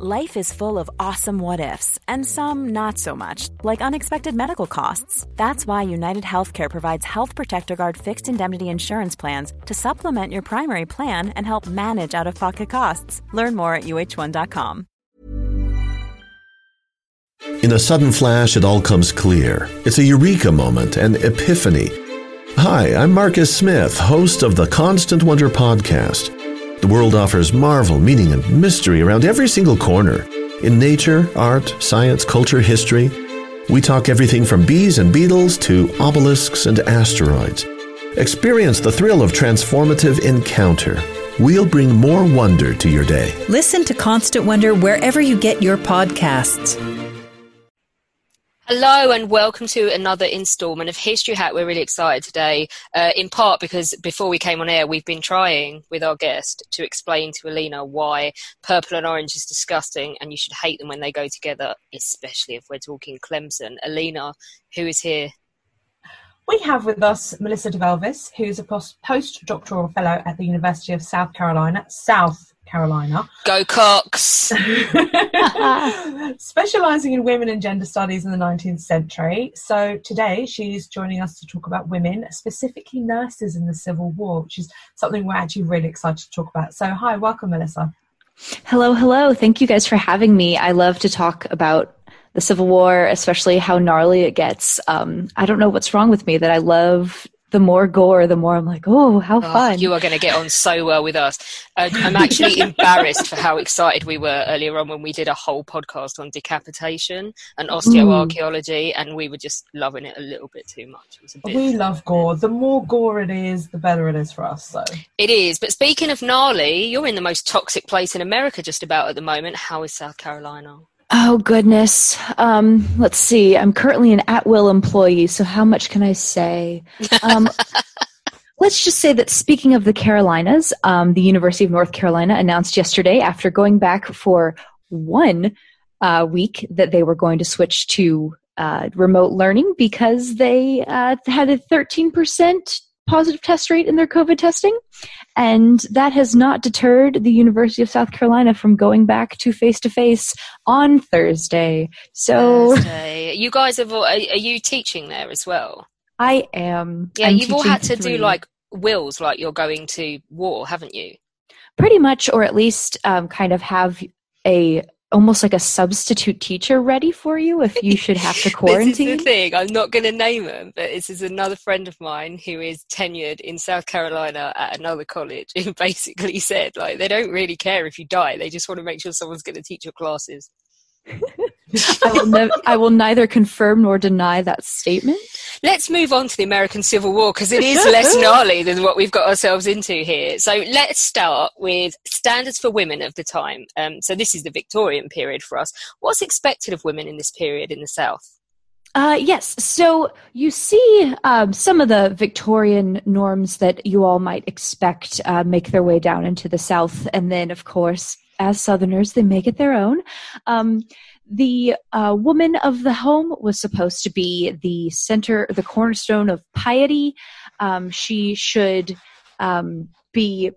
Life is full of awesome what ifs, and some not so much, like unexpected medical costs. That's why United Healthcare provides Health Protector Guard fixed indemnity insurance plans to supplement your primary plan and help manage out of pocket costs. Learn more at uh1.com. In a sudden flash, it all comes clear. It's a eureka moment, an epiphany. Hi, I'm Marcus Smith, host of the Constant Wonder podcast. The world offers marvel, meaning, and mystery around every single corner. In nature, art, science, culture, history, we talk everything from bees and beetles to obelisks and asteroids. Experience the thrill of transformative encounter. We'll bring more wonder to your day. Listen to Constant Wonder wherever you get your podcasts. Hello and welcome to another instalment of History Hack. We're really excited today, uh, in part because before we came on air, we've been trying with our guest to explain to Alina why purple and orange is disgusting and you should hate them when they go together, especially if we're talking Clemson. Alina, who is here? We have with us Melissa DeVelvis, who's a postdoctoral fellow at the University of South Carolina, South Carolina. Go Cocks! Specialising in women and gender studies in the 19th century. So today she's joining us to talk about women, specifically nurses in the Civil War, which is something we're actually really excited to talk about. So, hi, welcome, Melissa. Hello, hello. Thank you guys for having me. I love to talk about the Civil War, especially how gnarly it gets. Um, I don't know what's wrong with me that I love the more gore, the more I'm like, oh, how oh, fun. You are going to get on so well with us. Uh, I'm actually embarrassed for how excited we were earlier on when we did a whole podcast on decapitation and osteoarchaeology, mm. and we were just loving it a little bit too much. Bit we love gore. The more gore it is, the better it is for us. So It is. But speaking of gnarly, you're in the most toxic place in America just about at the moment. How is South Carolina? Oh goodness. Um, let's see. I'm currently an at-will employee, so how much can I say? Um, let's just say that speaking of the Carolinas, um, the University of North Carolina announced yesterday, after going back for one uh, week, that they were going to switch to uh, remote learning because they uh, had a 13% positive test rate in their COVID testing. And that has not deterred the University of South Carolina from going back to face to face on Thursday. So, Thursday. you guys have, are you teaching there as well? I am. Yeah, I'm you've all had to do like wills, like you're going to war, haven't you? Pretty much, or at least um, kind of have a almost like a substitute teacher ready for you if you should have to quarantine. this is the thing. I'm not going to name him, but this is another friend of mine who is tenured in South Carolina at another college who basically said, like, they don't really care if you die. They just want to make sure someone's going to teach your classes. I, will ne- I will neither confirm nor deny that statement. Let's move on to the American Civil War because it is less gnarly than what we've got ourselves into here. So let's start with standards for women of the time. Um, so this is the Victorian period for us. What's expected of women in this period in the South? Uh, yes. So you see um, some of the Victorian norms that you all might expect uh, make their way down into the South. And then, of course, as Southerners, they make it their own. Um, the uh, woman of the home was supposed to be the center, the cornerstone of piety. Um, she should um, be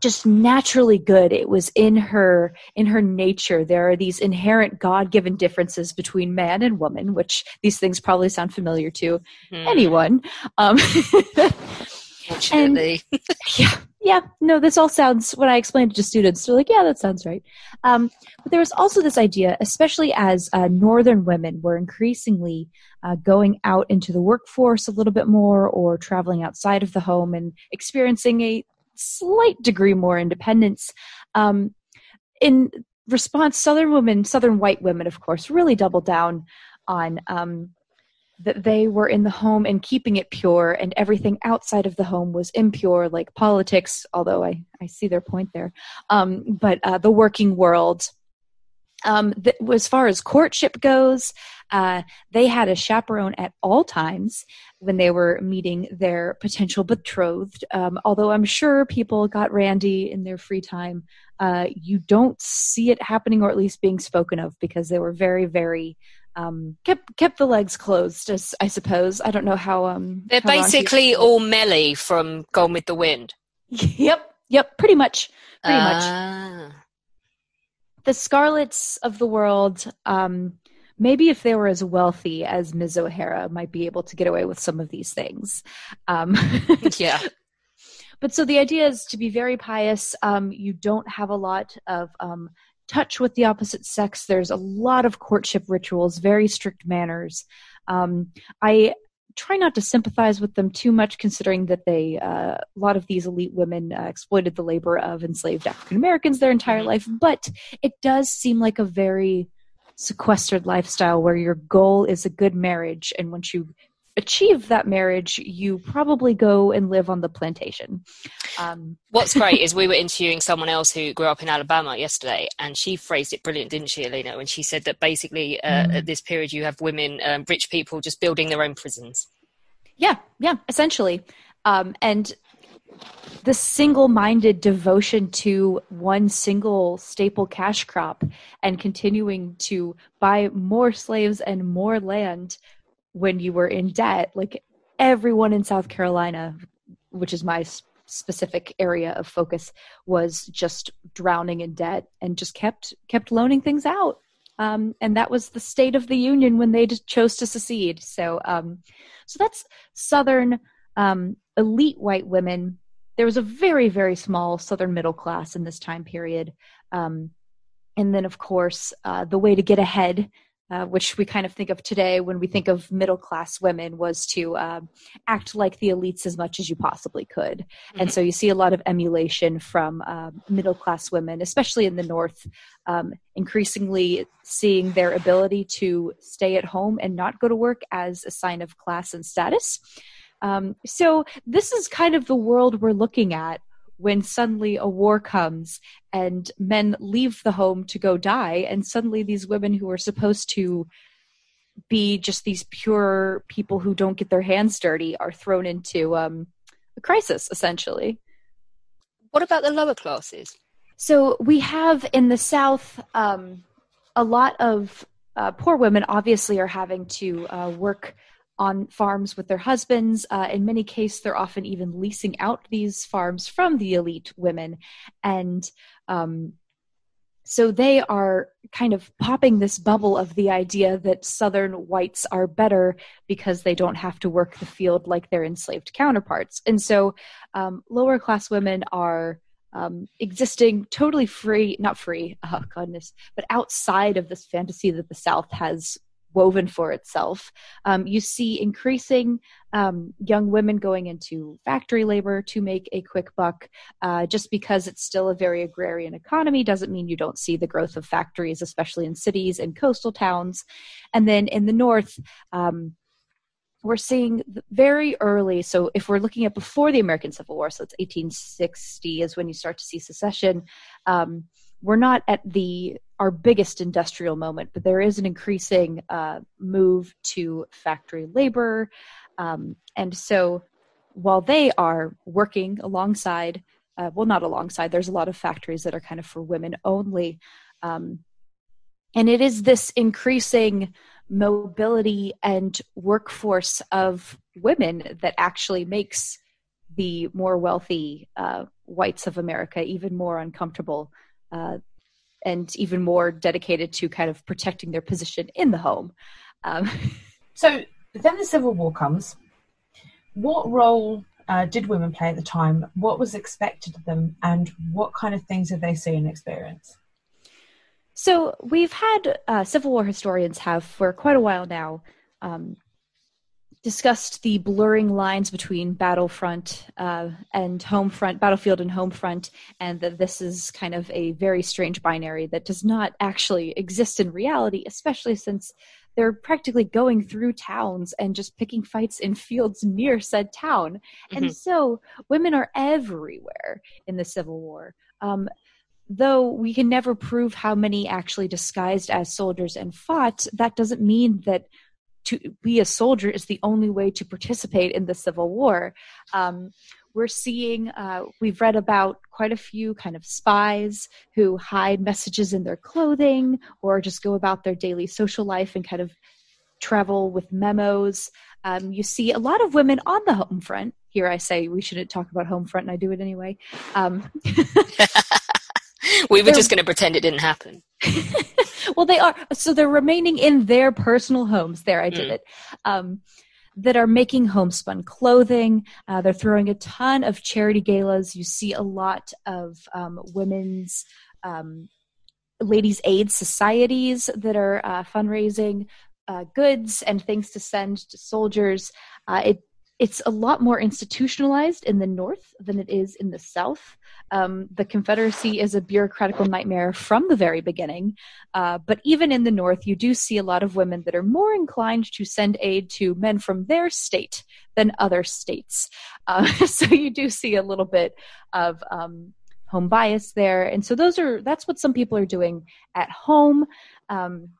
just naturally good. It was in her in her nature. There are these inherent god-given differences between man and woman which these things probably sound familiar to mm. anyone. Um, and, yeah yeah, no, this all sounds, when I explained it to students, they're like, yeah, that sounds right. Um, but there was also this idea, especially as uh, Northern women were increasingly uh, going out into the workforce a little bit more or traveling outside of the home and experiencing a slight degree more independence. Um, in response, Southern women, Southern white women, of course, really doubled down on um, that they were in the home and keeping it pure and everything outside of the home was impure like politics although i, I see their point there um, but uh, the working world. Um, the, as far as courtship goes uh, they had a chaperone at all times when they were meeting their potential betrothed. Um, although i'm sure people got randy in their free time uh, you don't see it happening or at least being spoken of because they were very very um, kept kept the legs closed. As I suppose I don't know how. Um, They're how basically all Mellie from Gone with the Wind. Yep, yep, pretty much, pretty much. Ah. the Scarletts of the world, um, maybe if they were as wealthy as Ms. O'Hara, might be able to get away with some of these things. Um, yeah. But so the idea is to be very pious. Um, you don't have a lot of um, touch with the opposite sex. There's a lot of courtship rituals, very strict manners. Um, I try not to sympathize with them too much, considering that they uh, a lot of these elite women uh, exploited the labor of enslaved African Americans their entire mm-hmm. life. But it does seem like a very sequestered lifestyle where your goal is a good marriage, and once you achieve that marriage, you probably go and live on the plantation. Um, What's great is we were interviewing someone else who grew up in Alabama yesterday, and she phrased it brilliant, didn't she, Alina? When she said that basically uh, mm. at this period you have women, um, rich people, just building their own prisons. Yeah, yeah, essentially. Um, and the single minded devotion to one single staple cash crop and continuing to buy more slaves and more land when you were in debt like everyone in south carolina which is my specific area of focus was just drowning in debt and just kept kept loaning things out. Um, and that was the state of the union when they chose to secede. So um, so that's southern um, elite white women. There was a very very small southern middle class in this time period. Um, and then of course uh, the way to get ahead uh, which we kind of think of today when we think of middle class women, was to um, act like the elites as much as you possibly could. Mm-hmm. And so you see a lot of emulation from uh, middle class women, especially in the North, um, increasingly seeing their ability to stay at home and not go to work as a sign of class and status. Um, so this is kind of the world we're looking at when suddenly a war comes and men leave the home to go die and suddenly these women who are supposed to be just these pure people who don't get their hands dirty are thrown into um, a crisis essentially. What about the lower classes? So we have in the south um, a lot of uh, poor women obviously are having to uh, work on farms with their husbands. Uh, in many cases, they're often even leasing out these farms from the elite women. And um, so they are kind of popping this bubble of the idea that Southern whites are better because they don't have to work the field like their enslaved counterparts. And so um, lower class women are. Um, existing totally free, not free, oh goodness, but outside of this fantasy that the South has woven for itself. Um, you see increasing um, young women going into factory labor to make a quick buck. Uh, just because it's still a very agrarian economy doesn't mean you don't see the growth of factories, especially in cities and coastal towns. And then in the north, um, we're seeing very early. So, if we're looking at before the American Civil War, so it's 1860 is when you start to see secession. Um, we're not at the our biggest industrial moment, but there is an increasing uh, move to factory labor. Um, and so while they are working alongside, uh, well, not alongside, there's a lot of factories that are kind of for women only. Um, and it is this increasing mobility and workforce of women that actually makes the more wealthy uh, whites of America even more uncomfortable uh, and even more dedicated to kind of protecting their position in the home. Um, so then the Civil War comes. What role uh, did women play at the time? What was expected of them, and what kind of things did they see and experience? So we've had uh, Civil War historians have for quite a while now um, discussed the blurring lines between battlefront uh, and home front, battlefield and home front, and that this is kind of a very strange binary that does not actually exist in reality, especially since they're practically going through towns and just picking fights in fields near said town. Mm-hmm. And so women are everywhere in the Civil War. Um, though we can never prove how many actually disguised as soldiers and fought, that doesn't mean that to be a soldier is the only way to participate in the Civil War. Um, we're seeing, uh, we've read about quite a few kind of spies who hide messages in their clothing or just go about their daily social life and kind of travel with memos. Um, you see a lot of women on the home front. Here I say we shouldn't talk about home front, and I do it anyway. Um, we were just going to pretend it didn't happen. well, they are. So they're remaining in their personal homes. There, I did mm. it. Um, that are making homespun clothing. Uh, they're throwing a ton of charity galas. You see a lot of um, women's um, ladies' aid societies that are uh, fundraising uh, goods and things to send to soldiers. Uh, it it's a lot more institutionalized in the North than it is in the South. Um, the Confederacy is a bureaucratical nightmare from the very beginning. Uh, but even in the North, you do see a lot of women that are more inclined to send aid to men from their state than other states. Uh, so you do see a little bit of um, home bias there. And so those are that's what some people are doing at home. Um,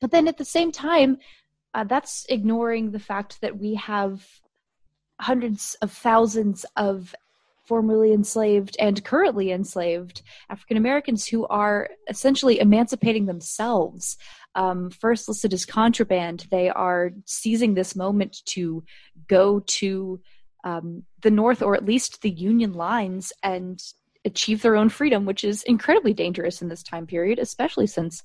but then at the same time, uh, that's ignoring the fact that we have hundreds of thousands of formerly enslaved and currently enslaved African Americans who are essentially emancipating themselves. Um, first listed as contraband, they are seizing this moment to go to um, the North or at least the Union lines and achieve their own freedom, which is incredibly dangerous in this time period, especially since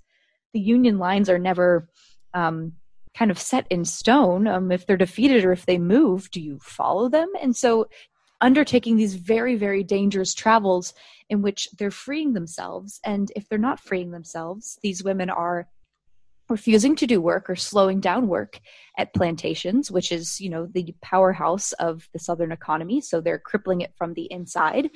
the Union lines are never um, kind of set in stone. Um, if they're defeated or if they move, do you follow them? And so, undertaking these very, very dangerous travels in which they're freeing themselves. And if they're not freeing themselves, these women are refusing to do work or slowing down work at plantations which is you know the powerhouse of the southern economy so they're crippling it from the inside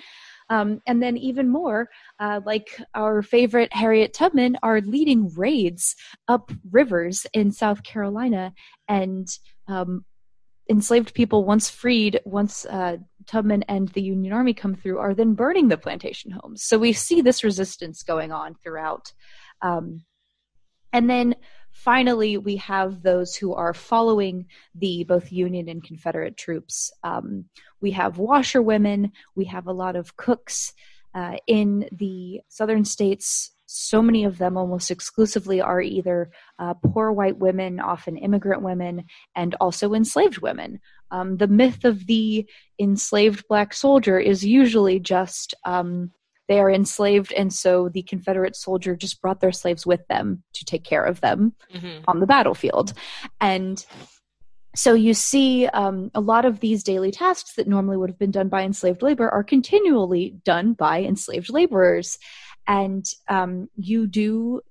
um, and then even more, uh, like our favorite Harriet Tubman, are leading raids up rivers in South Carolina and um, enslaved people once freed once uh, tubman and the union army come through are then burning the plantation homes. So we see this resistance going on throughout um, and then finally we have those who are following the both union and confederate troops. Um, we have washerwomen we have a lot of cooks uh, in the southern states. So many of them almost exclusively are either uh, poor white women often immigrant women and also enslaved women. Um, the myth of the enslaved black soldier is usually just um, they are enslaved and so the confederate soldier just brought their slaves with them to take care of them mm-hmm. on the battlefield. And so you see um, a lot of these daily tasks that normally would have been done by enslaved labor are continually done by enslaved laborers. And um, you do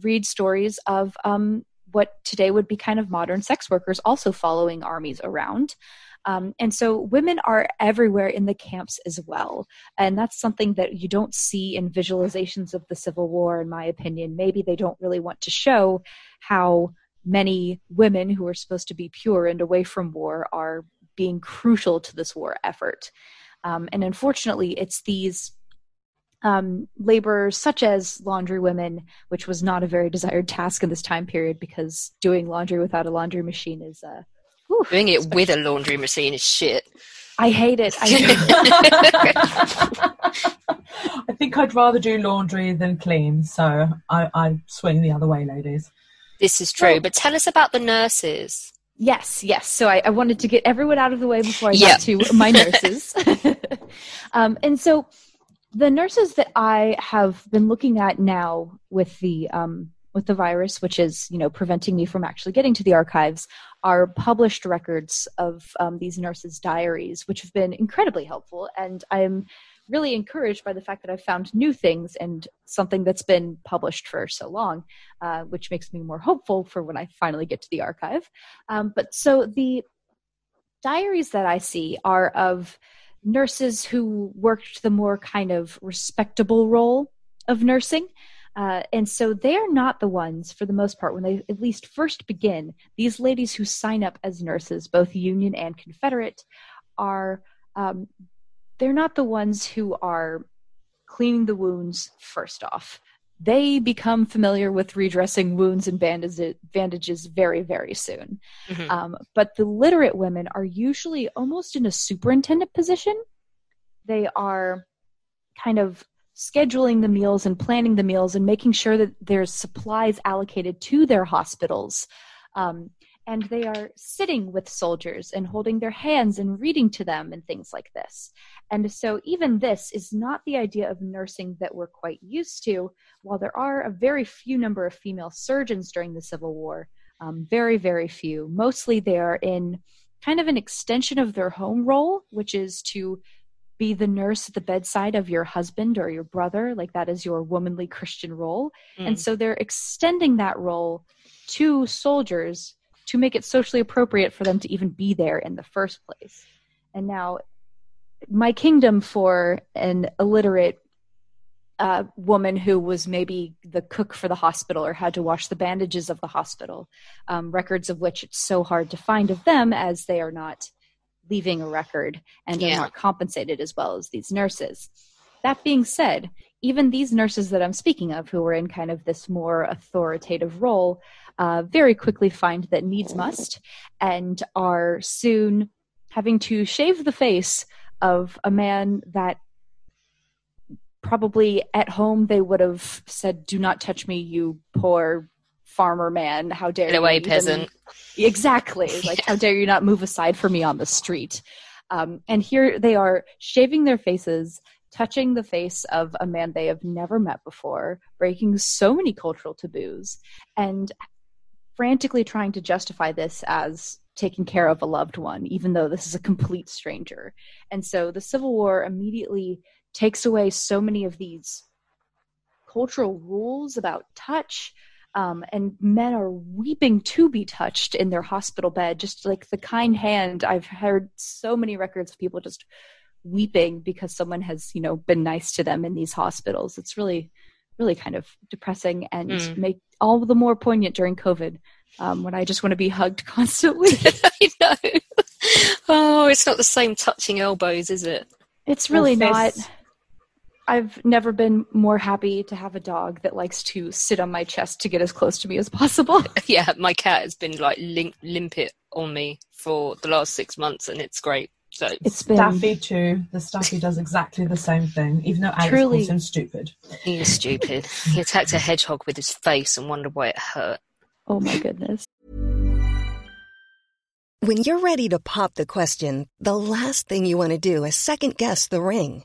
read stories of um, what today would be kind of modern sex workers also following armies around um, and so women are everywhere in the camps as well. And that's something that you don't see in visualizations of the Civil War, in my opinion. Maybe they don't really want to show how many women who are supposed to be pure and away from war are being crucial to this war effort. Um, and unfortunately, it's these um, laborers such as laundry women, which was not a very desired task in this time period because doing laundry without a laundry machine is uh, Doing it with a laundry machine is shit. I hate it. I, hate it. I think I'd rather do laundry than clean, so I, I swing the other way, ladies. This is true, but tell us about the nurses. Yes, yes. So I, I, wanted to get everyone out of the way before I yep. got to my nurses. um, and so the nurses that I have been looking at now with the um, with the virus, which is you know preventing me from actually getting to the archives, are published records of um, these nurses' diaries, which have been incredibly helpful. And I'm really encouraged by the fact that I've found new things and something that's been published for so long, uh, which makes me more hopeful for when I finally get to the archive. Um, but so the diaries that I see are of nurses who worked the more kind of respectable role of nursing. Uh, and so they're not the ones, for the most part, when they at least first begin, these ladies who sign up as nurses, both Union and Confederate, are um, they're not the ones who are cleaning the wounds first off. They become familiar with redressing wounds and bandages, bandages very, very soon. Mm-hmm. Um, but the literate women are usually almost in a superintendent position. They are kind of scheduling the meals and planning the meals and making sure that there's supplies allocated to their hospitals. Um, and they are sitting with soldiers and holding their hands and reading to them and things like this. And so, even this is not the idea of nursing that we're quite used to. While there are a very few number of female surgeons during the Civil War, um, very, very few, mostly they are in kind of an extension of their home role, which is to be the nurse at the bedside of your husband or your brother. Like that is your womanly Christian role. Mm. And so they're extending that role to soldiers to make it socially appropriate for them to even be there in the first place. And now, my kingdom for an illiterate uh, woman who was maybe the cook for the hospital or had to wash the bandages of the hospital, um, records of which it's so hard to find of them as they are not leaving a record and yeah. are not compensated as well as these nurses. That being said, even these nurses that I'm speaking of, who are in kind of this more authoritative role, uh, very quickly find that needs must and are soon having to shave the face of a man that probably at home they would have said, "Do not touch me, you poor farmer man! How dare Get away, you peasant!" Exactly, like how dare you not move aside for me on the street? Um, and here they are shaving their faces, touching the face of a man they have never met before, breaking so many cultural taboos, and frantically trying to justify this as taking care of a loved one, even though this is a complete stranger. And so the Civil War immediately takes away so many of these cultural rules about touch. Um, and men are weeping to be touched in their hospital bed, just like the kind hand. I've heard so many records of people just weeping because someone has, you know, been nice to them in these hospitals. It's really, really kind of depressing and mm. make all the more poignant during COVID um, when I just want to be hugged constantly. I know. Oh, it's not the same touching elbows, is it? It's really not. I've never been more happy to have a dog that likes to sit on my chest to get as close to me as possible. yeah, my cat has been like limp, limpet on me for the last six months, and it's great. So it's been Staffy too. The Staffy does exactly the same thing, even though Alex truly, calls him stupid. He is stupid. he attacked a hedgehog with his face and wondered why it hurt. Oh my goodness. When you're ready to pop the question, the last thing you want to do is second guess the ring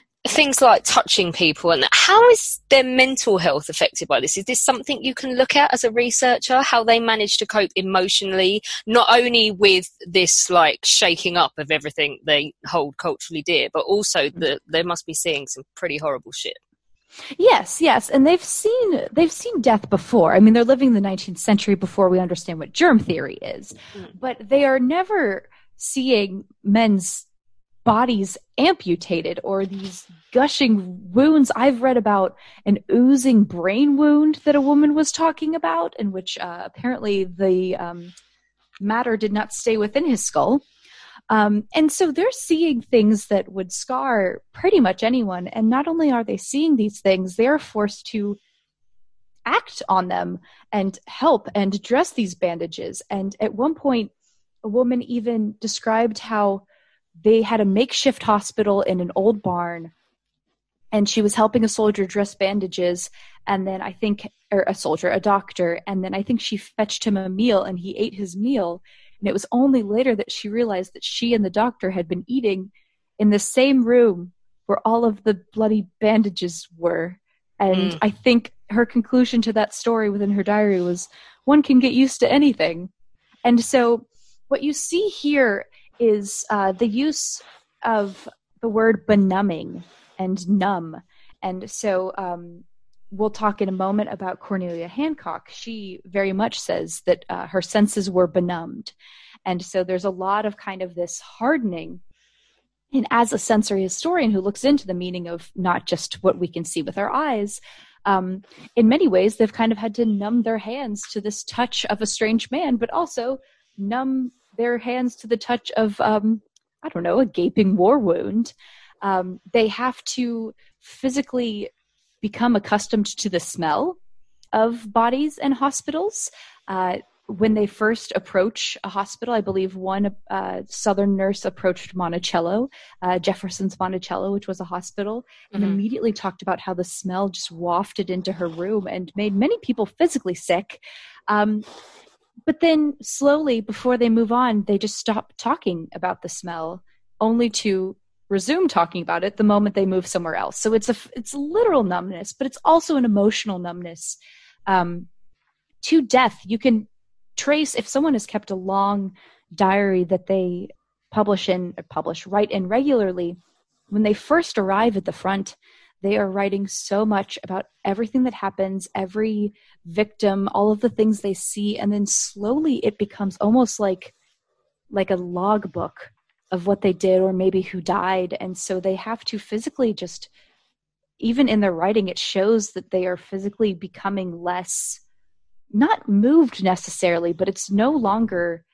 things like touching people and how is their mental health affected by this is this something you can look at as a researcher how they manage to cope emotionally not only with this like shaking up of everything they hold culturally dear but also mm. that they must be seeing some pretty horrible shit Yes, yes, and they've seen they've seen death before. I mean, they're living the 19th century before we understand what germ theory is, mm. but they are never seeing men's bodies amputated or these gushing wounds. I've read about an oozing brain wound that a woman was talking about, in which uh, apparently the um, matter did not stay within his skull. Um, and so they're seeing things that would scar pretty much anyone. And not only are they seeing these things, they're forced to act on them and help and dress these bandages. And at one point, a woman even described how they had a makeshift hospital in an old barn and she was helping a soldier dress bandages and then i think or a soldier a doctor and then i think she fetched him a meal and he ate his meal And it was only later that she realized that she and the doctor had been eating in the same room where all of the bloody bandages were. And mm. I think her conclusion to that story within her diary was one can get used to anything. And so what you see here is uh, the use of the word benumbing and numb. And so um, we'll talk in a moment about Cornelia Hancock. She very much says that uh, her senses were benumbed. And so there's a lot of kind of this hardening. And as a sensory historian who looks into the meaning of not just what we can see with our eyes, um, in many ways they've kind of had to numb their hands to this touch of a strange man, but also numb their hands to the touch of, um, I don't know, a gaping war wound. Um, they have to physically become accustomed to the smell of bodies in hospitals. Uh, when they first approach a hospital, I believe one uh, Southern nurse approached Monticello, uh, Jefferson's Monticello, which was a hospital, and mm-hmm. immediately talked about how the smell just wafted into her room and made many people physically sick. Um, but then slowly, before they move on, they just stop talking about the smell, only to resume talking about it the moment they move somewhere else. So it's a it's a literal numbness, but it's also an emotional numbness. Um, to death, you can trace if someone has kept a long diary that they publish in publish write in regularly. When they first arrive at the front, they are writing so much about everything that happens, every victim, all of the things they see, and then slowly it becomes almost like like a logbook of what they did or maybe who died. And so they have to physically just even in their writing it shows that they are physically becoming less not moved necessarily but it's no longer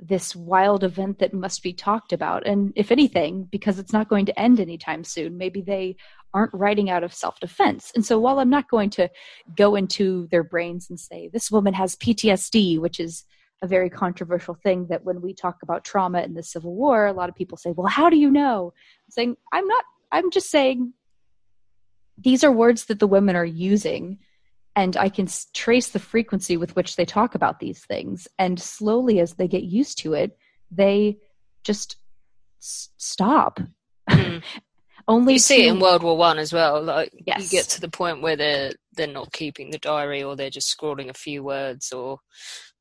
this wild event that must be talked about and if anything because it's not going to end anytime soon maybe they aren't writing out of self-defense and so while i'm not going to go into their brains and say this woman has ptsd which is a very controversial thing that when we talk about trauma in the Civil War, a lot of people say, well, how do you know? I'm saying, I'm not, I'm just saying these are words that the women are using and I can trace the frequency with which they talk about these things. And slowly, as they get used to it, they just s- stop. Mm. Only you to, see it in World War One as well. Like yes. you get to the point where they're they're not keeping the diary, or they're just scrawling a few words, or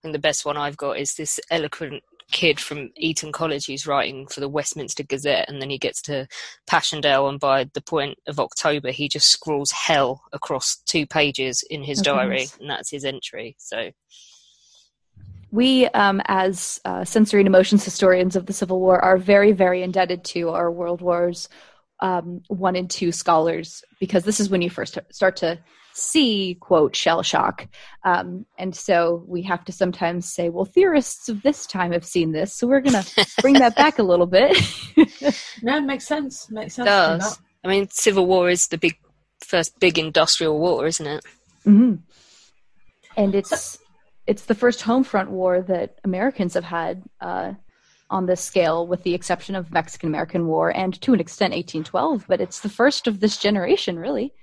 and the best one I've got is this eloquent kid from Eton College who's writing for the Westminster Gazette, and then he gets to Passchendaele, and by the point of October, he just scrawls hell across two pages in his oh, diary, and that's his entry. So. We, um, as uh, sensory and emotions historians of the Civil War, are very, very indebted to our World Wars um, one and two scholars because this is when you first start to see quote shell shock um, and so we have to sometimes say well theorists of this time have seen this so we're going to bring that back a little bit no it makes sense makes sense does. i mean civil war is the big first big industrial war isn't it mm-hmm. and it's it's the first home front war that americans have had uh, on this scale, with the exception of Mexican American War and to an extent 1812, but it's the first of this generation, really.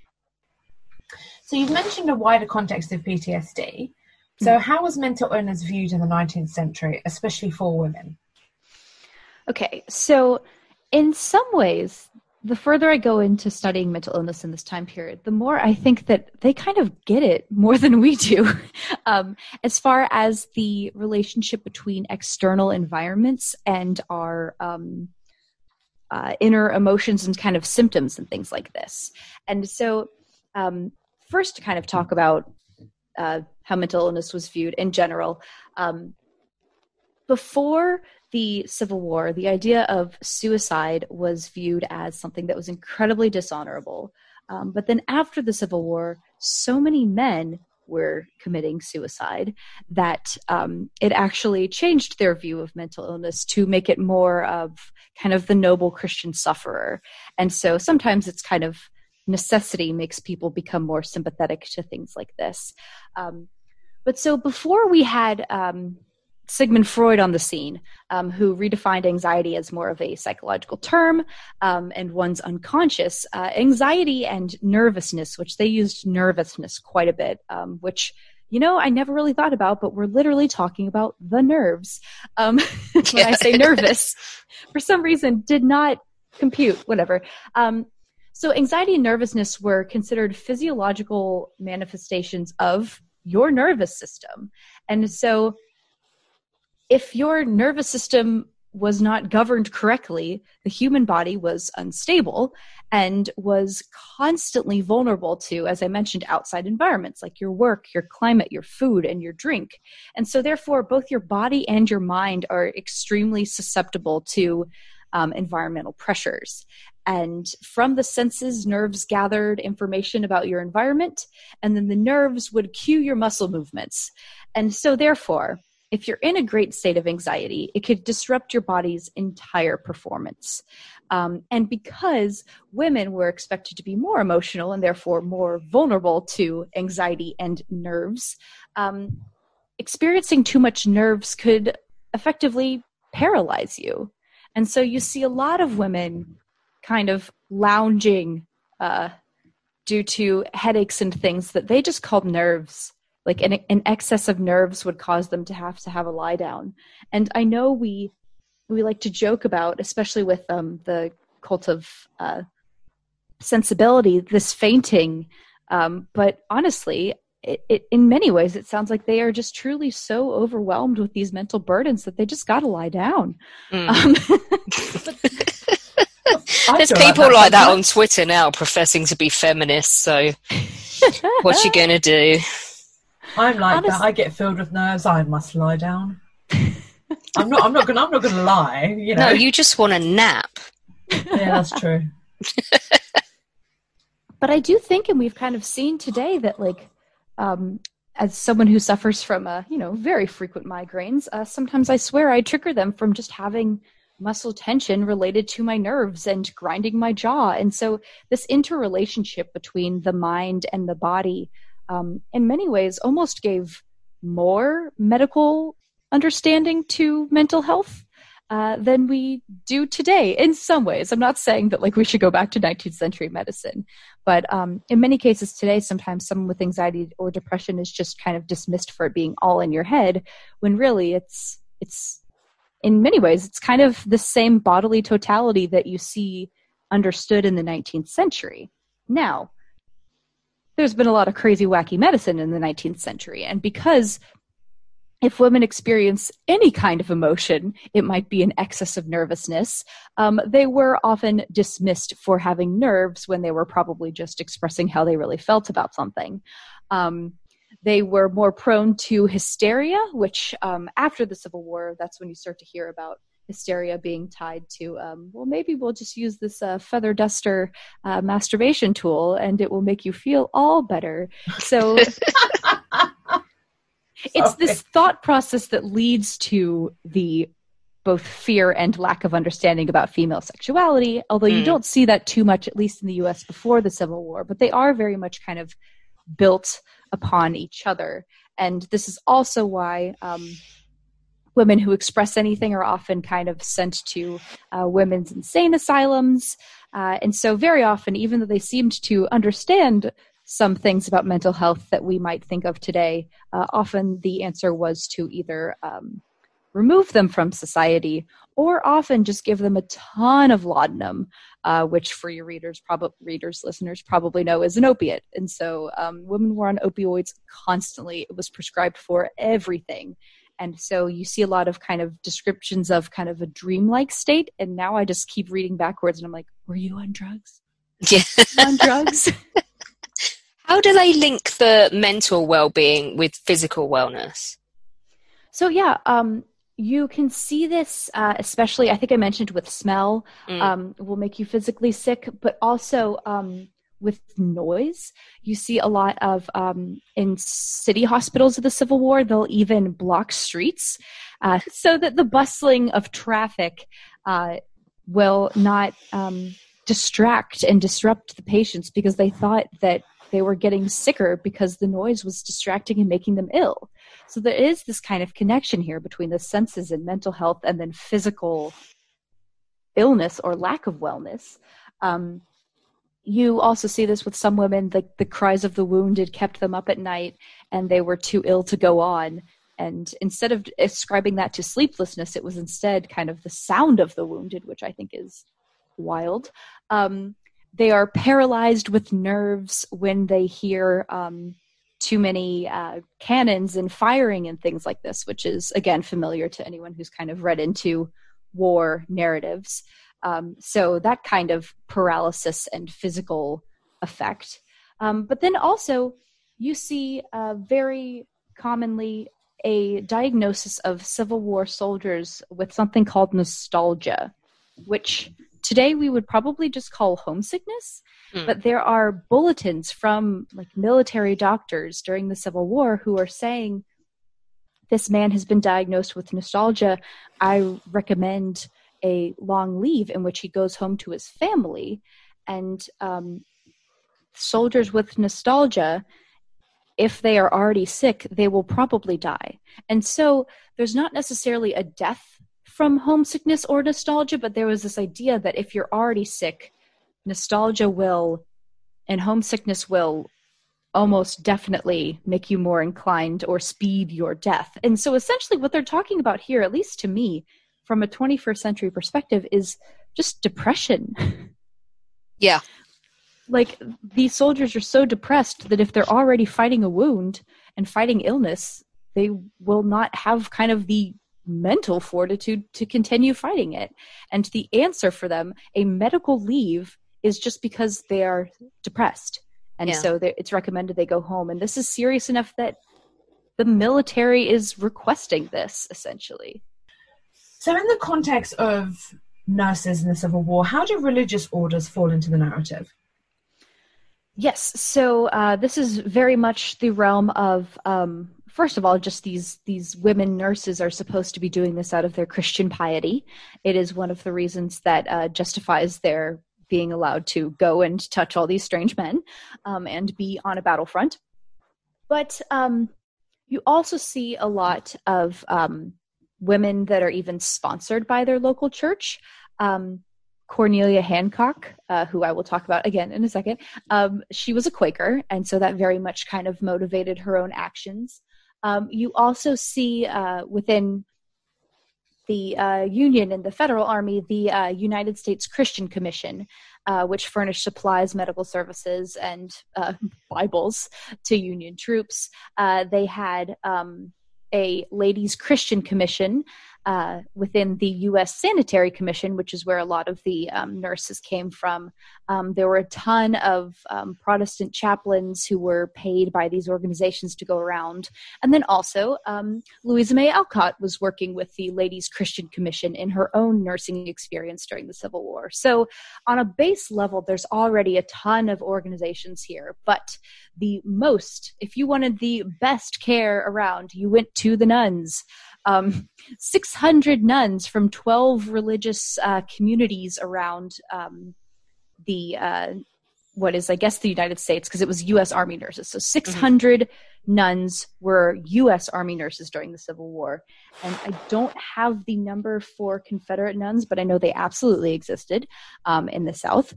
So you've mentioned a wider context of PTSD. So mm-hmm. how was mental illness viewed in the 19th century, especially for women? Okay, so in some ways, the further I go into studying mental illness in this time period, the more I think that they kind of get it more than we do. um, as far as the relationship between external environments and our um, uh, inner emotions and kind of symptoms and things like this. And so um, first to kind of talk about uh, how mental illness was viewed in general. Um, before the Civil War, the idea of suicide was viewed as something that was incredibly dishonorable. Um, but then after the Civil War, so many men were committing suicide that um, it actually changed their view of mental illness to make it more of kind of the noble Christian sufferer. And so sometimes it's kind of necessity makes people become more sympathetic to things like this. Um, but so before we had um, Sigmund Freud on the scene, um, who redefined anxiety as more of a psychological term um, and one's unconscious, uh, anxiety and nervousness, which they used nervousness quite a bit, um, which you know, I never really thought about, but we're literally talking about the nerves. Um, when I say nervous, for some reason, did not compute, whatever. Um, so, anxiety and nervousness were considered physiological manifestations of your nervous system. And so, if your nervous system was not governed correctly, the human body was unstable and was constantly vulnerable to, as I mentioned, outside environments like your work, your climate, your food, and your drink. And so, therefore, both your body and your mind are extremely susceptible to um, environmental pressures. And from the senses, nerves gathered information about your environment, and then the nerves would cue your muscle movements. And so, therefore, if you're in a great state of anxiety, it could disrupt your body's entire performance. Um, and because women were expected to be more emotional and therefore more vulnerable to anxiety and nerves, um, experiencing too much nerves could effectively paralyze you. And so you see a lot of women kind of lounging uh, due to headaches and things that they just called nerves. Like an, an excess of nerves would cause them to have to have a lie down. And i know we we like to joke about especially with um, the cult of uh, sensibility this fainting. Um, but honestly it, it, in many ways it sounds like they are just truly so overwhelmed with these mental burdens that they just got to lie down mm. um, There's people like, like that on Twitter now professing to be feminists. So, what you gonna do? I'm like Honestly. that. I get filled with nerves. I must lie down. I'm not. I'm not gonna. I'm not gonna lie. You know. No, you just want a nap. yeah, that's true. but I do think, and we've kind of seen today that, like, um, as someone who suffers from, uh, you know, very frequent migraines, uh, sometimes I swear I trigger them from just having muscle tension related to my nerves and grinding my jaw. And so, this interrelationship between the mind and the body um, in many ways almost gave more medical understanding to mental health uh, than we do today in some ways i'm not saying that like we should go back to 19th century medicine but um, in many cases today sometimes someone with anxiety or depression is just kind of dismissed for it being all in your head when really it's it's in many ways it's kind of the same bodily totality that you see understood in the 19th century now there's been a lot of crazy, wacky medicine in the 19th century. And because if women experience any kind of emotion, it might be an excess of nervousness, um, they were often dismissed for having nerves when they were probably just expressing how they really felt about something. Um, they were more prone to hysteria, which um, after the Civil War, that's when you start to hear about hysteria being tied to um, well maybe we'll just use this uh, feather duster uh, masturbation tool and it will make you feel all better so it's this thought process that leads to the both fear and lack of understanding about female sexuality although mm. you don't see that too much at least in the us before the civil war but they are very much kind of built upon each other and this is also why um, women who express anything are often kind of sent to uh, women's insane asylums. Uh, and so, very often, even though they seemed to understand some things about mental health that we might think of today, uh, often the answer was to either um, remove them from society or often just give them a ton of laudanum, uh, which for your readers, probably readers, listeners probably know is an opiate. And so um, women were on opioids constantly. It was prescribed for everything. And so you see a lot of kind of descriptions of kind of a dreamlike state. And now i just keep reading backwards and i'm like were you on drugs? Yeah. On drugs how do they link the mental well-being with physical wellness so yeah um, you can see this uh, especially i think i mentioned with smell mm. um, will make you physically sick but also um, with noise. You see a lot of um, in city hospitals of the Civil War, they'll even block streets uh, so that the bustling of traffic uh, will not um, distract and disrupt the patients because they thought that they were getting sicker because the noise was distracting and making them ill. So there is this kind of connection here between the senses and mental health and then physical illness or lack of wellness. Um, you also see this with some women the, the cries of the wounded kept them up at night and they were too ill to go on. And instead of ascribing that to sleeplessness, it was instead kind of the sound of the wounded, which I think is wild. Um, they are paralyzed with nerves when they hear um, too many uh, cannons and firing and things like this, which is, again, familiar to anyone who's kind of read into war narratives. Um, so that kind of paralysis and physical effect. Um, but then also, you see uh, very commonly a diagnosis of Civil War soldiers with something called nostalgia, which today we would probably just call homesickness. Mm. But there are bulletins from like military doctors during the Civil War who are saying this man has been diagnosed with nostalgia. I recommend a long leave in which he goes home to his family. And um, soldiers with nostalgia if they are already sick, they will probably die. And so there's not necessarily a death from homesickness or nostalgia, but there was this idea that if you're already sick, nostalgia will and homesickness will almost definitely make you more inclined or speed your death. And so essentially what they're talking about here, at least to me, from a 21st century perspective, is just depression. Yeah like these soldiers are so depressed that if they're already fighting a wound and fighting illness they will not have kind of the mental fortitude to continue fighting it. And the answer for them a medical leave is just because they are depressed. And yeah. so it's recommended they go home. And this is serious enough that the military is requesting this essentially. So in the context of nurses in the civil war how do religious orders fall into the narrative? Yes, so uh, this is very much the realm of um, first of all, just these these women nurses are supposed to be doing this out of their Christian piety. It is one of the reasons that uh, justifies their being allowed to go and touch all these strange men um, and be on a battlefront. But um, you also see a lot of um, women that are even sponsored by their local church. Um, Cornelia Hancock, uh, who I will talk about again in a second, um, she was a Quaker, and so that very much kind of motivated her own actions. Um, you also see uh, within the uh, Union and the Federal Army the uh, United States Christian Commission, uh, which furnished supplies, medical services, and uh, Bibles to Union troops. they had um, a Ladies Christian Commission uh, within the U.S. Sanitary Commission, which is where a lot of the um, nurses came from. Um, there were a ton of um, Protestant chaplains who were paid by these organizations to go around. And then also, um, Louisa May Alcott was working with the Ladies Christian Commission in her own nursing experience during the Civil War. So, on a base level, there's already a ton of organizations here. But the most, if you wanted the best care around, you went to the nuns um, 600 nuns from 12 religious uh, communities around um, the uh, what is I guess the United States because it was U.S. Army nurses. So 600 mm-hmm. nuns were U.S. Army nurses during the Civil War, and I don't have the number for Confederate nuns, but I know they absolutely existed um, in the South.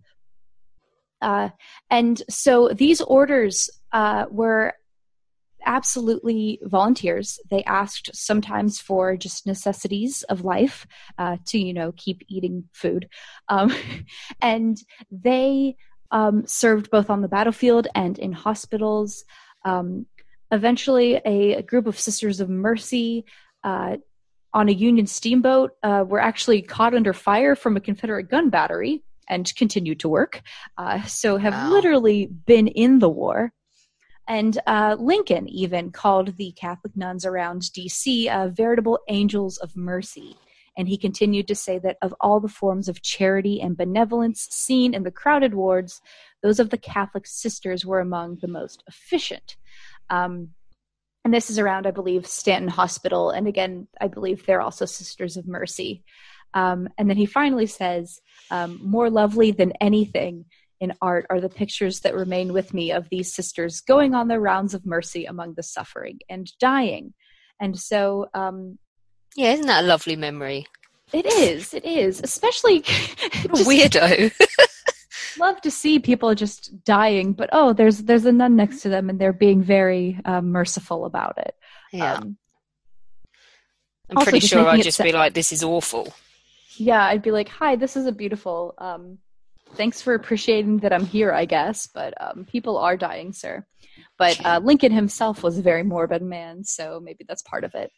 Uh, and so these orders uh, were absolutely volunteers. They asked sometimes for just necessities of life uh, to, you know, keep eating food. Um, and they um, served both on the battlefield and in hospitals. Um, eventually, a, a, group of Sisters of Mercy uh, on a Union steamboat uh, were actually caught under fire from a Confederate gun battery and continued to work. Uh, so have wow. literally been in the war. And uh, Lincoln even called the Catholic nuns around DC uh, veritable angels of mercy. And he continued to say that of all the forms of charity and benevolence seen in the crowded wards, those of the Catholic sisters were among the most efficient. Um, and this is around, I believe, Stanton Hospital. And again, I believe they're also Sisters of Mercy. Um, and then he finally says, um, more lovely than anything in art are the pictures that remain with me of these sisters going on their rounds of mercy among the suffering and dying. And so, um, yeah, isn't that a lovely memory? It is. It is, especially just, weirdo. love to see people just dying, but oh, there's there's a nun next to them, and they're being very uh, merciful about it. Yeah. Um, I'm pretty sure I'd just be like, this is awful. yeah, I'd be like, "Hi, this is a beautiful. Um, thanks for appreciating that I'm here, I guess, but um, people are dying, sir." But uh, Lincoln himself was a very morbid man, so maybe that's part of it.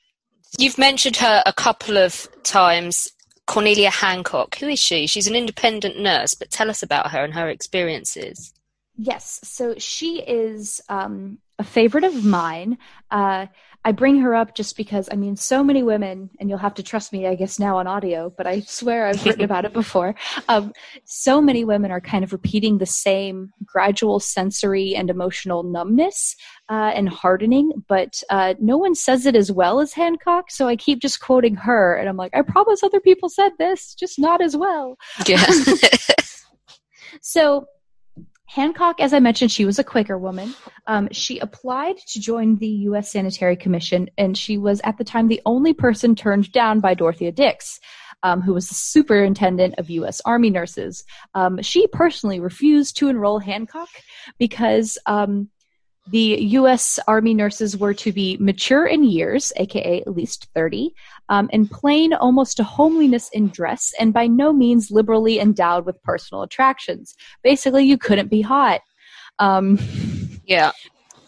You've mentioned her a couple of times. Cornelia Hancock. Who is she? She's an independent nurse, but tell us about her and her experiences. Yes, so she is um, a favorite of mine. Uh, I bring her up just because, I mean, so many women, and you'll have to trust me, I guess, now on audio, but I swear I've written about it before. Um, so many women are kind of repeating the same gradual sensory and emotional numbness uh, and hardening, but uh, no one says it as well as Hancock, so I keep just quoting her, and I'm like, I promise other people said this, just not as well. Yeah. So, Hancock, as I mentioned, she was a Quaker woman. Um, she applied to join the U.S. Sanitary Commission, and she was at the time the only person turned down by Dorothea Dix, um, who was the superintendent of U.S. Army nurses. Um, she personally refused to enroll Hancock because um, the U.S. Army nurses were to be mature in years, aka at least 30, um, and plain almost to homeliness in dress, and by no means liberally endowed with personal attractions. Basically, you couldn't be hot. Um, yeah.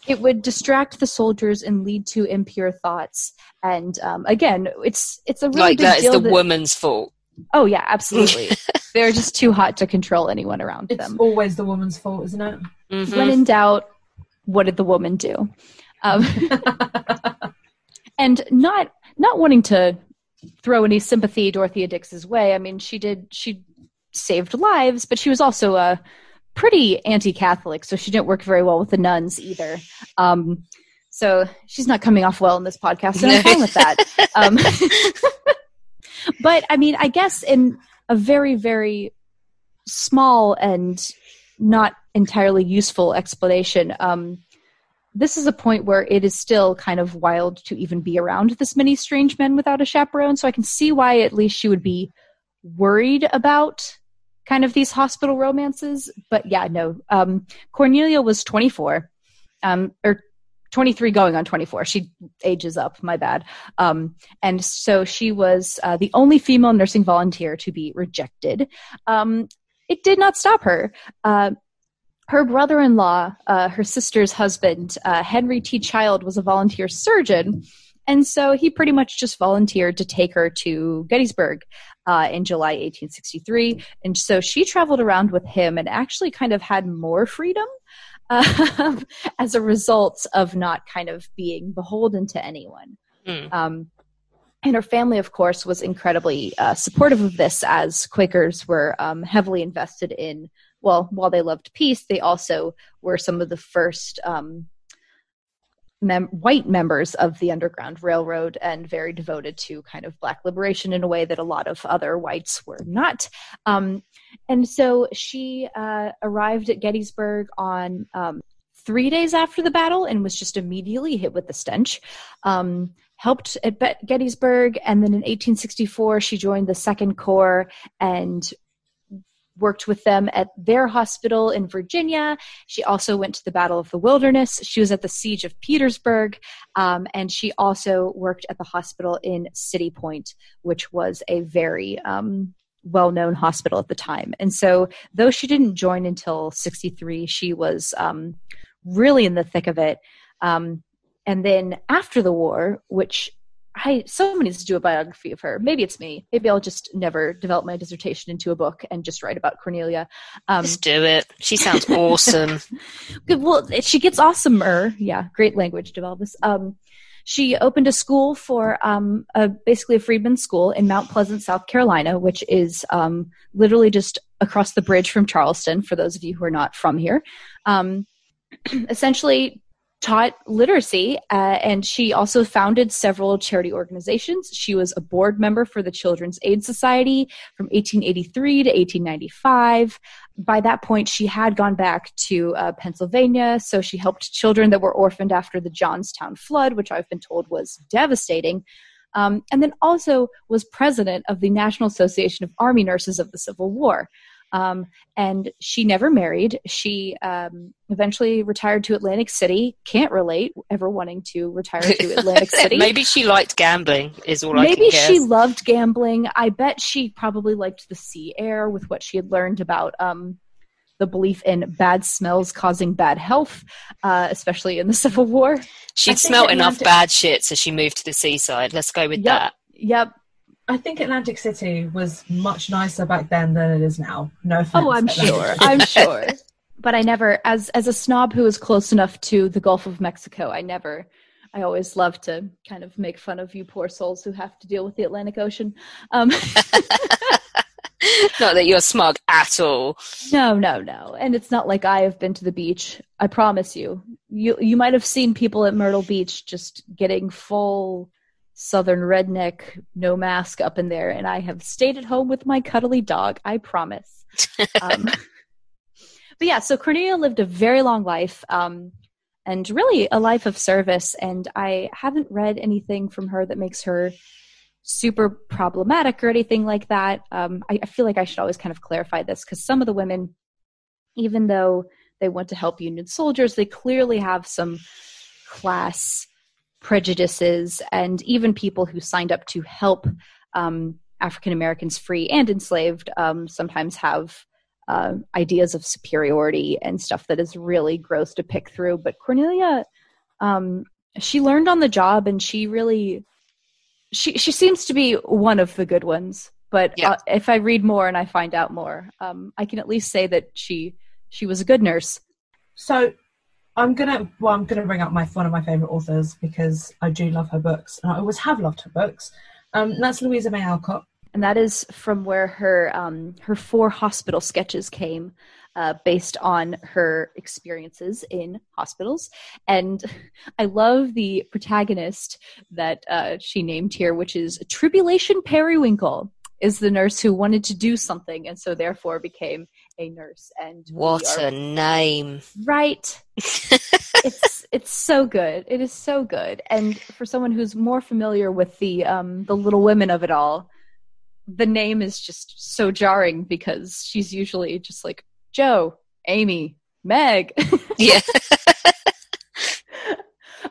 it would distract the soldiers and lead to impure thoughts. And um, again, it's it's a really like big that is deal. the that- woman's fault. oh yeah, absolutely. They're just too hot to control anyone around them. It's them. always the woman's fault, isn't it? Mhm. When in doubt, what did the woman do? Um, and not not wanting to throw any sympathy Dorothea Dix's way. I mean, she did she saved lives, but she was also a pretty anti-Catholic, so she didn't work very well with the nuns either. Um, so she's not coming off well in this podcast, and I'm fine with that. Um, but I mean, I guess in a very very small and not entirely useful explanation. Um, this is a point where it is still kind of wild to even be around this many strange men without a chaperone. So I can see why at least she would be worried about kind of these hospital romances. But yeah, no. Um, Cornelia was 24, um, or 23 going on 24. She ages up, my bad. Um, and so she was uh, the only female nursing volunteer to be rejected. Um, it did not stop her. Uh, her brother-in-law, uh, her sister's husband, uh, Henry T. Child, was a volunteer surgeon, and so he pretty much just volunteered to take her to Gettysburg uh, in July 1863. And so she traveled around with him and actually kind of had more freedom uh, as a result of not kind of being beholden to anyone. Hmm. Um, and her family, of course, was incredibly uh, supportive of this, as Quakers were um, heavily invested in. Well, while they loved peace, they also were some of the first um, mem- white members of the Underground Railroad and very devoted to kind of black liberation in a way that a lot of other whites were not. Um, and so she uh, arrived at Gettysburg on um, three days after the battle and was just immediately hit with the stench. Um, helped at Gettysburg, and then in 1864 she joined the Second Corps and worked with them at their hospital in Virginia. She also went to the Battle of the Wilderness. She was at the Siege of Petersburg, um, and she also worked at the hospital in City Point, which was a very um, well known hospital at the time. And so, though she didn't join until 63, she was um, really in the thick of it. Um, and then after the war, which I someone needs to do a biography of her. Maybe it's me. Maybe I'll just never develop my dissertation into a book and just write about Cornelia. Um, Just do it. She sounds awesome. Good. Well, she gets awesomer. Yeah, great language developers. Um, she opened a school for um, a, basically a freedmen's school in Mount Pleasant, South Carolina, which is um, literally just across the bridge from Charleston. For those of you who are not from here, um, essentially taught literacy, uh, and she also founded several charity organizations. She was a board member for the Children's Aid Society from 1883 to 1895 by that point, she had gone back to uh, Pennsylvania, so she helped children that were orphaned after the Johnstown flood, which I've been told was devastating. Um, and then also was president of the National Association of Army Nurses of the Civil War. Um, and she never married. She um, eventually retired to Atlantic City. Can't relate ever wanting to retire to Atlantic City. Maybe she liked gambling. Is all Maybe I can guess. she loved gambling. I bet she probably liked the sea air with what she had learned about um, the belief in bad smells causing bad health, uh, especially in the Civil War. She'd smelt enough bad shit, so she moved to the seaside. Let's go with Yep. that. Yep. I think Atlantic City was much nicer back then than it is now. No offense. Oh, I'm Atlantic sure. City. I'm sure. But I never, as as a snob who is close enough to the Gulf of Mexico, I never. I always love to kind of make fun of you poor souls who have to deal with the Atlantic Ocean. Um, Not that you're smug at all. no, no, no. And it's not like I have been to the beach. I promise you. You you might have seen people at Myrtle Beach just getting full southern redneck, no mask up in there, and I have stayed at home with my cuddly dog. I promise. um, but yeah, so Cornelia lived a very long life, um, and really a life of service. And I haven't read anything from her that makes her super problematic or anything like that. Um, I, I feel like I should always kind of clarify this because some of the women, even though they want to help Union soldiers, they clearly have some class prejudices and even people who signed up to help um, African Americans free and enslaved um, sometimes have uh, ideas of superiority and stuff that is really gross to pick through. But Cornelia, um, she learned on the job and she really she she seems to be one of the good ones. But Yeah. uh, if I read more and I find out more, um, I can at least say that she she was a good nurse. So I'm gonna well, I'm gonna bring up my one of my favorite authors because I do love her books, and I always have loved her books. Um, that's Louisa May Alcott. and that is from where her um, her four hospital sketches came, uh, based on her experiences in hospitals. And I love the protagonist that uh, she named here, which is Tribulation Periwinkle, is the nurse who wanted to do something and so therefore became a nurse. And What are- a name. right it's it's so good. It is so good. And for someone who's more familiar with the um the Little Women of it all, the name is just so jarring because she's usually just like Jo, Amy, Meg. yeah.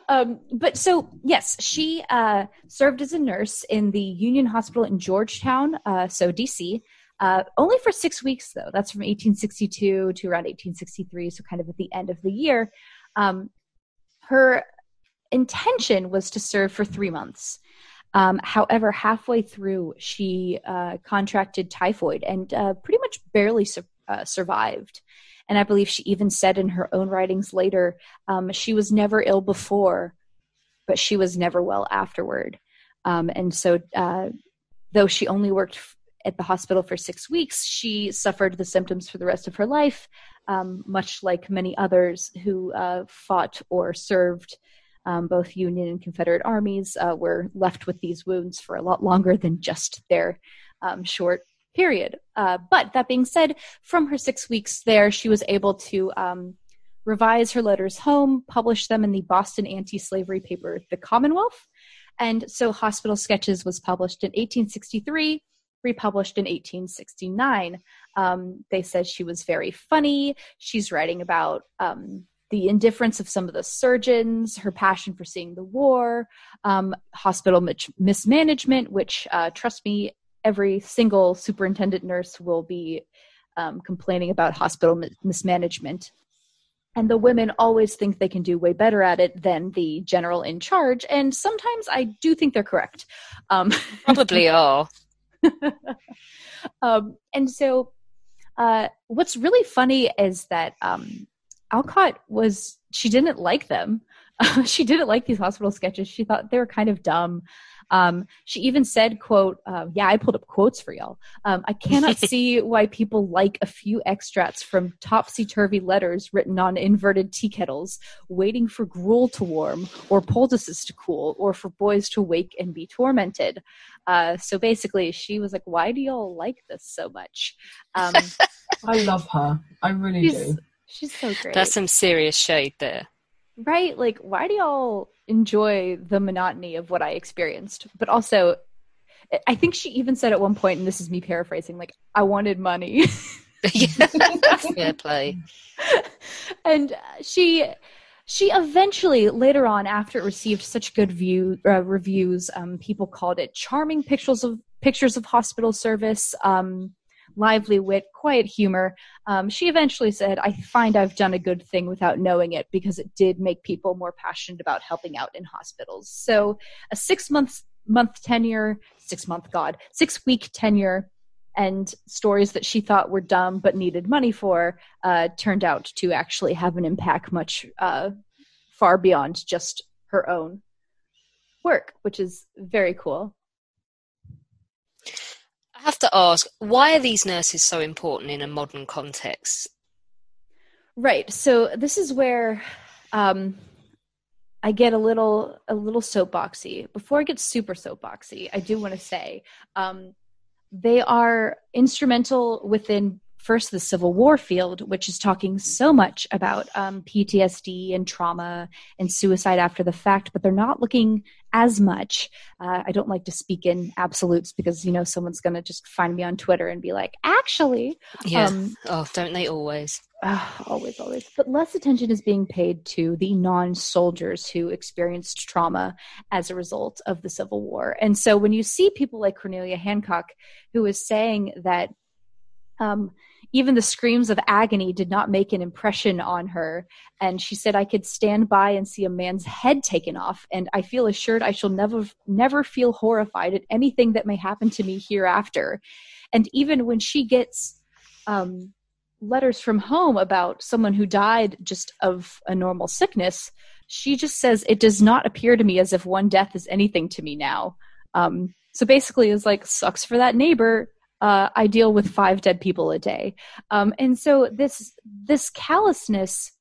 um, but so yes, she uh, served as a nurse in the Union Hospital in Georgetown, uh, so DC. Uh, only for six weeks, though. That's from 1862 to around 1863, so kind of at the end of the year. Um, her intention was to serve for three months. Um, however, halfway through, she uh, contracted typhoid and uh, pretty much barely sur- uh, survived. And I believe she even said in her own writings later, um, she was never ill before, but she was never well afterward. Um, and so, uh, though she only worked at the hospital for six weeks, she suffered the symptoms for the rest of her life, um, much like many others who uh, fought or served um, both Union and Confederate armies uh, were left with these wounds for a lot longer than just their um, short period. Uh, but that being said, from her six weeks there, she was able to um, revise her letters home, publish them in the Boston anti slavery paper, The Commonwealth. And so Hospital Sketches was published in 1863, republished in 1869. Um, they said she was very funny. She's writing about um, the indifference of some of the surgeons, her passion for seeing the war, um, hospital mis- mismanagement, which, uh, trust me, every single superintendent nurse will be um, complaining about hospital mi- mismanagement. And the women always think they can do way better at it than the general in charge. And sometimes I do think they're correct. Um, Probably are. um, and so, uh, what's really funny is that um, Alcott was she didn't like them. she didn't like these hospital sketches. She thought they were kind of dumb. Um, she even said, "quote uh, Yeah, I pulled up quotes for y'all. Um, I cannot see why people like a few extracts from topsy-turvy letters written on inverted tea kettles, waiting for gruel to warm, or poultices to cool, or for boys to wake and be tormented." Uh, so basically, she was like, "Why do y'all like this so much?" Um, I love her. I really she's do. she's so great. That's some serious shade there. Right? Like, why do y'all enjoy the monotony of what I experienced? But also, I think she even said at one point, and this is me paraphrasing, like, I wanted money. Fair play. and she she eventually later on after it received such good view uh, reviews um, people called it charming pictures of pictures of hospital service um, lively wit quiet humor um, she eventually said i find i've done a good thing without knowing it because it did make people more passionate about helping out in hospitals so a six month month tenure six month god six week tenure and stories that she thought were dumb but needed money for uh, turned out to actually have an impact much uh, far beyond just her own work, which is very cool. Have to ask, why are these nurses so important in a modern context? Right. So this is where um, I get a little a little soapboxy. Before I get super soapboxy, I do want to say um, they are instrumental within first the Civil War field, which is talking so much about um, PTSD and trauma and suicide after the fact, but they're not looking as much. Uh, I don't like to speak in absolutes because you know someone's going to just find me on Twitter and be like, actually, yeah. Um, oh, don't they always? Uh, always, always. But less attention is being paid to the non soldiers who experienced trauma as a result of the Civil War. And so when you see people like Cornelia Hancock, who is saying that um, even the screams of agony did not make an impression on her. And she said, I could stand by and see a man's head taken off, and I feel assured I shall never, never feel horrified at anything that may happen to me hereafter. And even when she gets um, letters from home about someone who died just of a normal sickness, she just says, It does not appear to me as if one death is anything to me now. Um, so basically, it's like, sucks for that neighbor uh, I deal with five dead people a day, um, and so this this callousness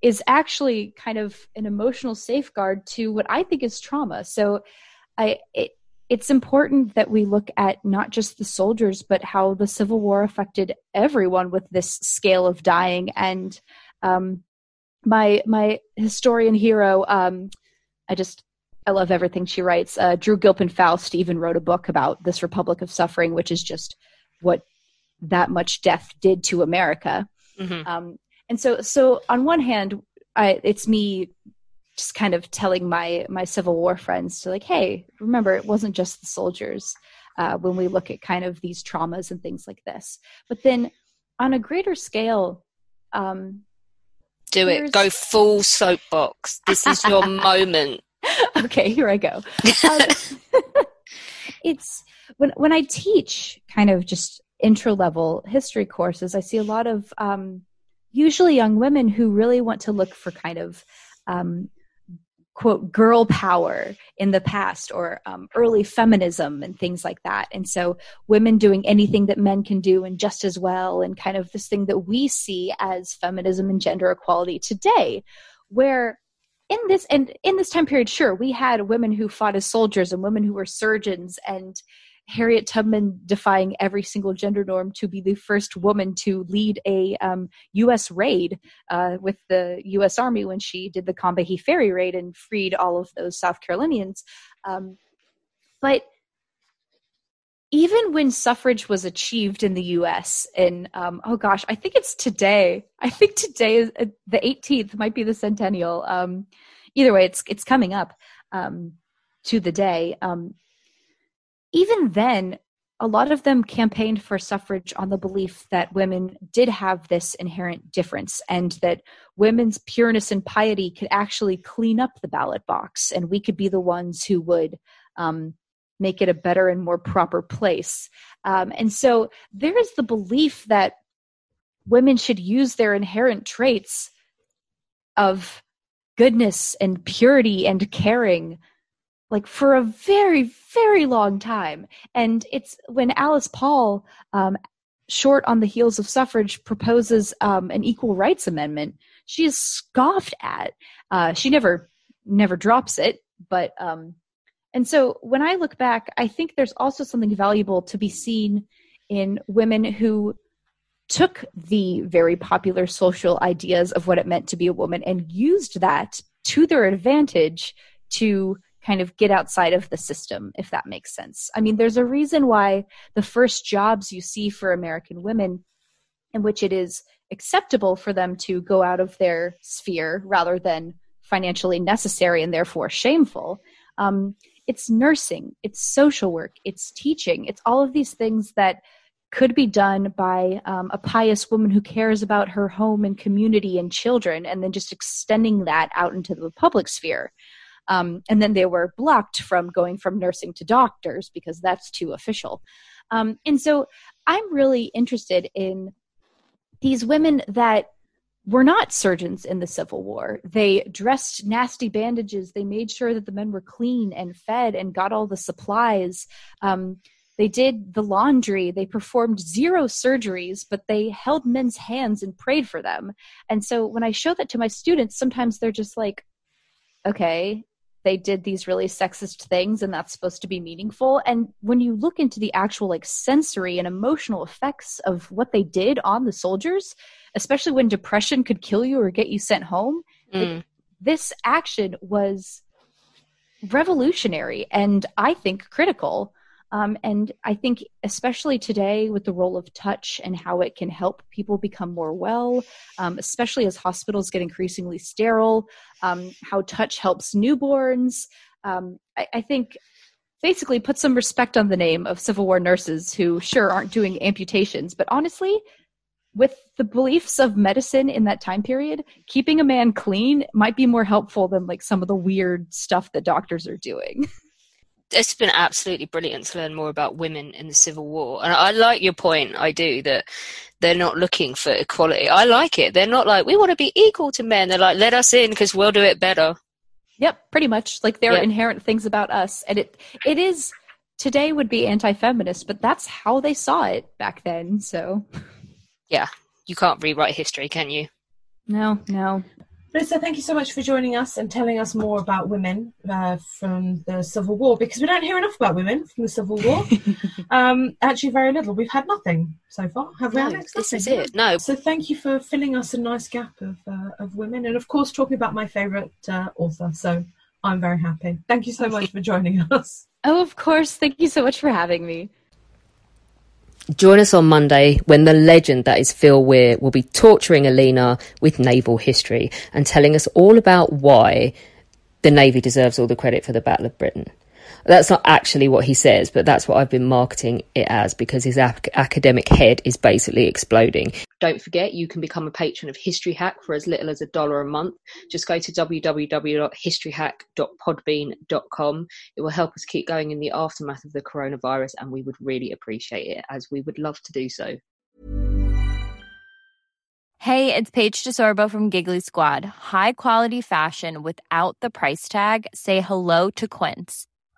is actually kind of an emotional safeguard to what I think is trauma. So, I it, it's important that we look at not just the soldiers, but how the Civil War affected everyone with this scale of dying. And um, my my historian hero, um, I just I love everything she writes. Uh, Drew Gilpin Faust even wrote a book about this Republic of Suffering, which is just what that much death did to America. Mm-hmm. Um, and so, so on one hand, I, it's me just kind of telling my my Civil War friends to like, hey, remember, it wasn't just the soldiers. Uh, when we look at kind of these traumas and things like this, but then on a greater scale, um, do it. Go full soapbox. This is your moment. okay, here I go. Um, it's when when I teach kind of just intro level history courses, I see a lot of um, usually young women who really want to look for kind of um, quote girl power in the past or um, early feminism and things like that and so women doing anything that men can do and just as well and kind of this thing that we see as feminism and gender equality today where in this and in this time period sure we had women who fought as soldiers and women who were surgeons and harriet tubman defying every single gender norm to be the first woman to lead a um, u.s raid uh, with the u.s army when she did the combahee ferry raid and freed all of those south carolinians. Um, but even when suffrage was achieved in the US in um, oh gosh, I think it's today. I think today is uh, the 18th might be the centennial. Um, either way, it's it's coming up um, to the day. Um, even then, a lot of them campaigned for suffrage on the belief that women did have this inherent difference and that women's pureness and piety could actually clean up the ballot box and we could be the ones who would um, make it a better and more proper place. Um, and so there is the belief that women should use their inherent traits of goodness and purity and caring like for a very very long time and it's when alice paul um, short on the heels of suffrage proposes um, an equal rights amendment she is scoffed at uh, she never never drops it but um, and so when I look back, I think there's also something valuable to be seen in women who took the very popular social ideas of what it meant to be a woman and used that to their advantage to kind of get outside of the system, if that makes sense. I mean, there's a reason why the first jobs you see for American women in which it is acceptable for them to go out of their sphere rather than financially necessary and therefore shameful. Um, it's nursing, it's social work, it's teaching, it's all of these things that could be done by um, a pious woman who cares about her home and community and children, and then just extending that out into the public sphere. Um, and then they were blocked from going from nursing to doctors because that's too official. Um, and so I'm really interested in these women that were not surgeons in the Civil War. They dressed nasty bandages. They made sure that the men were clean and fed and got all the supplies. Um, they did the laundry. They performed zero surgeries, but they held men's hands and prayed for them. And so when I show that to my students, sometimes they're just like, okay, they did these really sexist things and that's supposed to be meaningful. And when you look into the actual like sensory and emotional effects of what they did on the soldiers, especially when depression could kill you or get you sent home, mm. it, this action was revolutionary and I think critical. Um, and I think, especially today, with the role of touch and how it can help people become more well, um, especially as hospitals get increasingly sterile, um, how touch helps newborns. Um, I, I, think basically put some respect on the name of Civil War nurses who sure aren't doing amputations, but honestly, with the beliefs of medicine in that time period, keeping a man clean might be more helpful than like some of the weird stuff that doctors are doing. it's been absolutely brilliant to learn more about women in the Civil War. And I like your point, I do, that they're not looking for equality. I like it. They're not like, we want to be equal to men. They're like, let us in because we'll do it better. Yep, pretty much. Like there are inherent things about us. And it it is today would be anti feminist, but that's how they saw it back then. So Yeah. You can't rewrite history, can you? No, no. Melissa, thank you so much for joining us and telling us more about women uh, from the Civil War because we don't hear enough about women from the Civil War. um, actually, very little. We've had nothing so far, have we, no, Alex? This is it. No. So thank you for filling us a nice gap of uh, of women, and of course, talking about my favourite uh, author. So I'm very happy. Thank you so much for joining us. Oh, of course. Thank you so much for having me. Join us on Monday when the legend that is Phil Weir will be torturing Alina with naval history and telling us all about why the Navy deserves all the credit for the Battle of Britain. That's not actually what he says, but that's what I've been marketing it as because his ac- academic head is basically exploding. Don't forget, you can become a patron of History Hack for as little as a dollar a month. Just go to www.historyhack.podbean.com. It will help us keep going in the aftermath of the coronavirus, and we would really appreciate it as we would love to do so. Hey, it's Paige DeSorbo from Giggly Squad. High quality fashion without the price tag? Say hello to Quince.